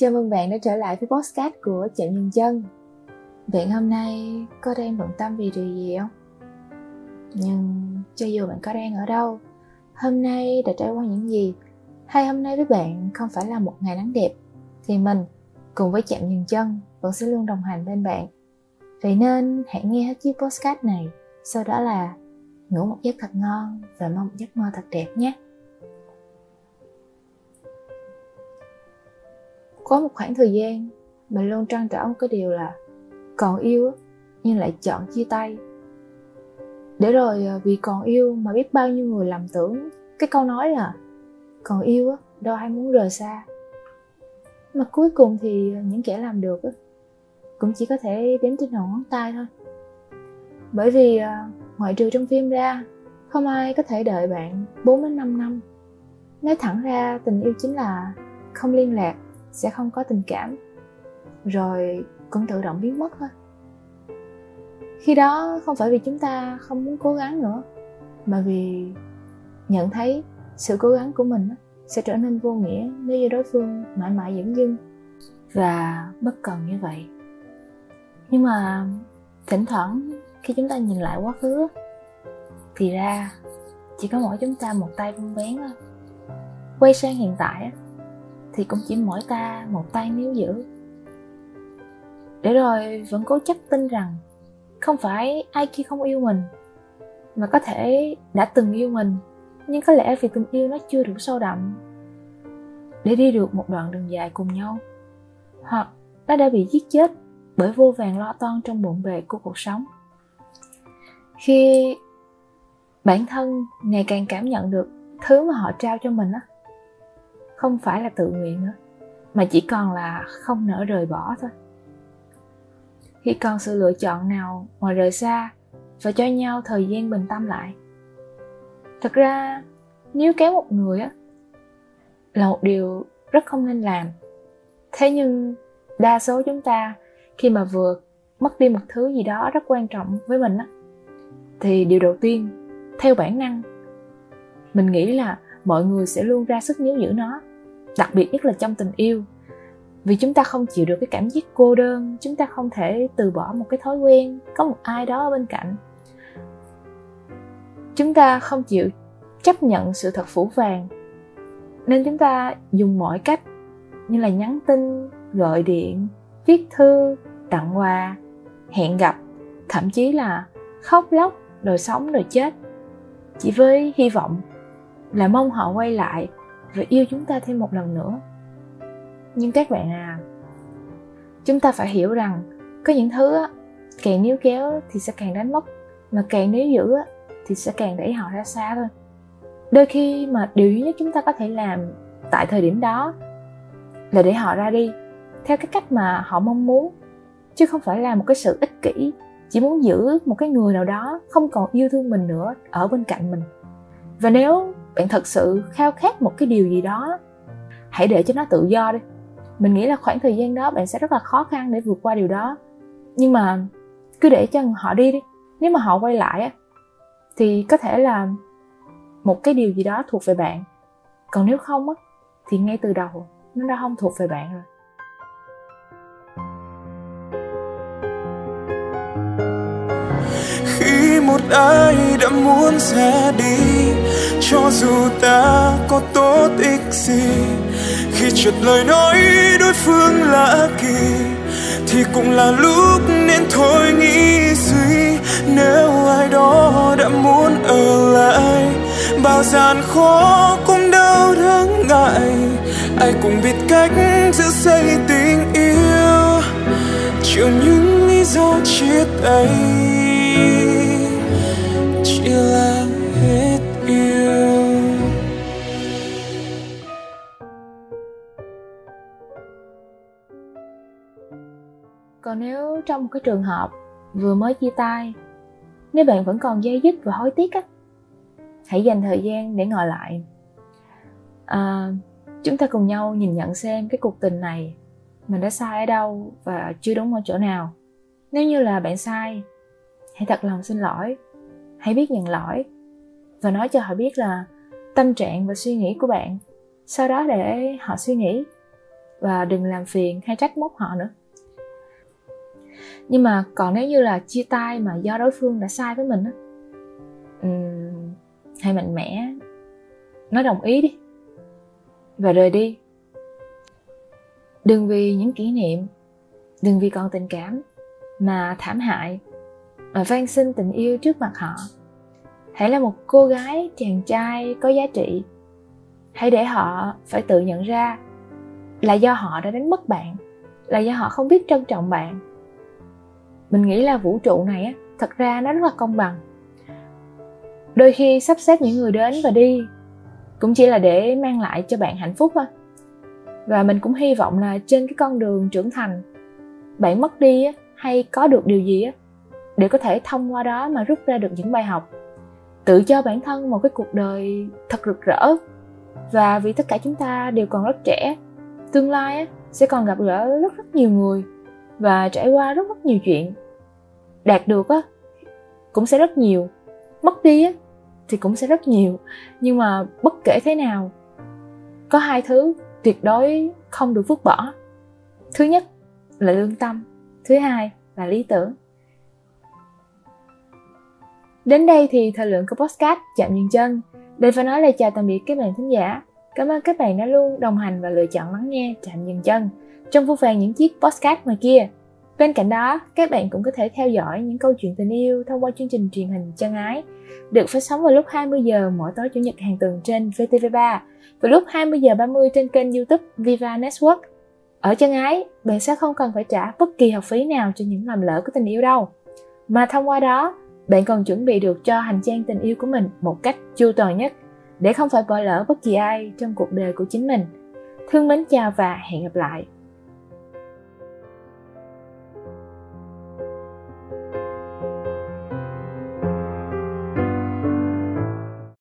Chào mừng bạn đã trở lại với podcast của Chạm Nhân Chân. Bạn hôm nay có đang bận tâm vì điều gì không? Nhưng cho dù bạn có đang ở đâu, Hôm nay đã trải qua những gì? Hay hôm nay với bạn không phải là một ngày nắng đẹp, Thì mình cùng với Chạm Nhân Chân vẫn sẽ luôn đồng hành bên bạn. Vậy nên hãy nghe hết chiếc podcast này, Sau đó là ngủ một giấc thật ngon và mong một giấc mơ thật đẹp nhé. Có một khoảng thời gian mình luôn trăn trở một cái điều là còn yêu nhưng lại chọn chia tay. Để rồi ờ, vì còn yêu mà biết bao nhiêu người lầm tưởng, cái câu nói là còn yêu đâu ai muốn rời xa. Mà cuối cùng thì ờ, những kẻ làm được cũng chỉ có thể đếm trên đầu ngón tay thôi. Bởi vì ờ, ngoại trừ trong phim ra, không ai có thể đợi bạn 4 đến 5 năm. Nói thẳng ra, tình yêu chính là không liên lạc sẽ không có tình cảm. Rồi cũng tự động biến mất thôi. Khi đó không phải vì chúng ta không muốn cố gắng nữa, mà vì nhận thấy sự cố gắng của mình sẽ trở nên vô nghĩa nếu như đối phương mãi mãi dẫn dưng và bất cần như vậy. Nhưng mà thỉnh thoảng khi chúng ta nhìn lại quá khứ thì ra chỉ có mỗi chúng ta một tay vung vén thôi quay sang hiện tại thì cũng chỉ mỗi ta một tay níu giữ. Để rồi vẫn cố chấp tin rằng không phải ai kia không yêu mình, mà có thể đã từng yêu mình, nhưng có lẽ vì tình yêu nó chưa đủ sâu đậm. Để đi được một đoạn đường dài cùng nhau, hoặc nó đã bị giết chết bởi vô vàng lo toan trong bộn bề của cuộc sống. Khi bản thân ngày càng cảm nhận được thứ mà họ trao cho mình á không phải là tự nguyện nữa, mà chỉ còn là không nỡ rời bỏ thôi. Khi còn sự lựa chọn nào ngoài rời xa và cho nhau thời gian bình tâm lại. Thật ra, nếu kéo một người á, là một điều rất không nên làm. Thế nhưng, đa số chúng ta khi mà vừa mất đi một thứ gì đó rất quan trọng với mình á, thì điều đầu tiên, theo bản năng, mình nghĩ là mọi người sẽ luôn ra sức níu giữ nó, đặc biệt nhất là trong tình yêu. Vì chúng ta không chịu được cái cảm giác cô đơn, chúng ta không thể từ bỏ một cái thói quen, có một ai đó ở bên cạnh. Chúng ta không chịu chấp nhận sự thật phủ vàng, nên chúng ta dùng mọi cách như là nhắn tin, gọi điện, viết thư, tặng quà, hẹn gặp, thậm chí là khóc lóc rồi sống rồi chết, chỉ với hy vọng là mong họ quay lại và yêu chúng ta thêm một lần nữa. Nhưng các bạn à chúng ta phải hiểu rằng có những thứ á, càng níu kéo thì sẽ càng đánh mất mà càng níu giữ á, thì sẽ càng đẩy họ ra xa thôi đôi khi mà điều duy nhất chúng ta có thể làm tại thời điểm đó là để họ ra đi theo cái cách mà họ mong muốn chứ không phải là một cái sự ích kỷ chỉ muốn giữ một cái người nào đó không còn yêu thương mình nữa ở bên cạnh mình. Và nếu bạn thật sự khao khát một cái điều gì đó, hãy để cho nó tự do đi. Mình nghĩ là khoảng thời gian đó bạn sẽ rất là khó khăn để vượt qua điều đó. Nhưng mà cứ để cho họ đi đi. Nếu mà họ quay lại á, thì có thể là một cái điều gì đó thuộc về bạn. Còn nếu không á, thì ngay từ đầu nó đã không thuộc về bạn rồi. Khi một ai đã muốn ra đi cho dù ta có tốt ích gì, khi trượt lời nói đối phương lạ kỳ, thì cũng là lúc nên thôi nghĩ suy. Nếu ai đó đã muốn ở lại, bao gian khó cũng đau đớn ngại. Ai cũng biết cách giữ xây tình yêu, chịu những lý do chia tay. Chỉ là còn nếu trong một cái trường hợp vừa mới chia tay nếu bạn vẫn còn dây dứt và hối tiếc á hãy dành thời gian để ngồi lại. À, chúng ta cùng nhau nhìn nhận xem cái cuộc tình này mình đã sai ở đâu và chưa đúng ở chỗ nào. Nếu như là bạn sai hãy thật lòng xin lỗi. Hãy biết nhận lỗi và nói cho họ biết là tâm trạng và suy nghĩ của bạn. Sau đó để họ suy nghĩ và đừng làm phiền hay trách móc họ nữa nhưng mà còn nếu như là chia tay mà do đối phương đã sai với mình á um, mạnh mẽ nói đồng ý đi và rời đi. Đừng vì những kỷ niệm đừng vì còn tình cảm mà thảm hại mà van xin tình yêu trước mặt họ. Hãy là một cô gái chàng trai có giá trị. Hãy để họ phải tự nhận ra là do họ đã đánh mất bạn là do họ không biết trân trọng bạn mình nghĩ là vũ trụ này á thật ra nó rất là công bằng. Đôi khi sắp xếp những người đến và đi cũng chỉ là để mang lại cho bạn hạnh phúc thôi. Và mình cũng hy vọng là trên cái con đường trưởng thành bạn mất đi á, hay có được điều gì á để có thể thông qua đó mà rút ra được những bài học tự cho bản thân một cái cuộc đời thật rực rỡ. Và vì tất cả chúng ta đều còn rất trẻ tương lai á, sẽ còn gặp gỡ rất rất nhiều người và trải qua rất rất nhiều chuyện. Đạt được á, cũng sẽ rất nhiều. Mất đi á, thì cũng sẽ rất nhiều. Nhưng mà bất kể thế nào, có hai thứ tuyệt đối không được vứt bỏ. Thứ nhất là lương tâm, thứ hai là lý tưởng. Đến đây thì thời lượng của podcast chạm dừng chân. Đây phải nói lời chào tạm biệt các bạn thính giả cảm ơn các bạn đã luôn đồng hành và lựa chọn lắng nghe chạm dừng chân trong vô vàng những chiếc podcast ngoài kia Bên cạnh đó, các bạn cũng có thể theo dõi những câu chuyện tình yêu thông qua chương trình truyền hình Chân Ái, được phát sóng vào lúc 20 giờ mỗi tối chủ nhật hàng tuần trên VTV3 và lúc 20 giờ 30 trên kênh YouTube Viva Network. Ở Chân Ái, bạn sẽ không cần phải trả bất kỳ học phí nào cho những lầm lỡ của tình yêu đâu. Mà thông qua đó, bạn còn chuẩn bị được cho hành trang tình yêu của mình một cách chu toàn nhất để không phải bỏ lỡ bất kỳ ai trong cuộc đời của chính mình. Thương mến chào và hẹn gặp lại.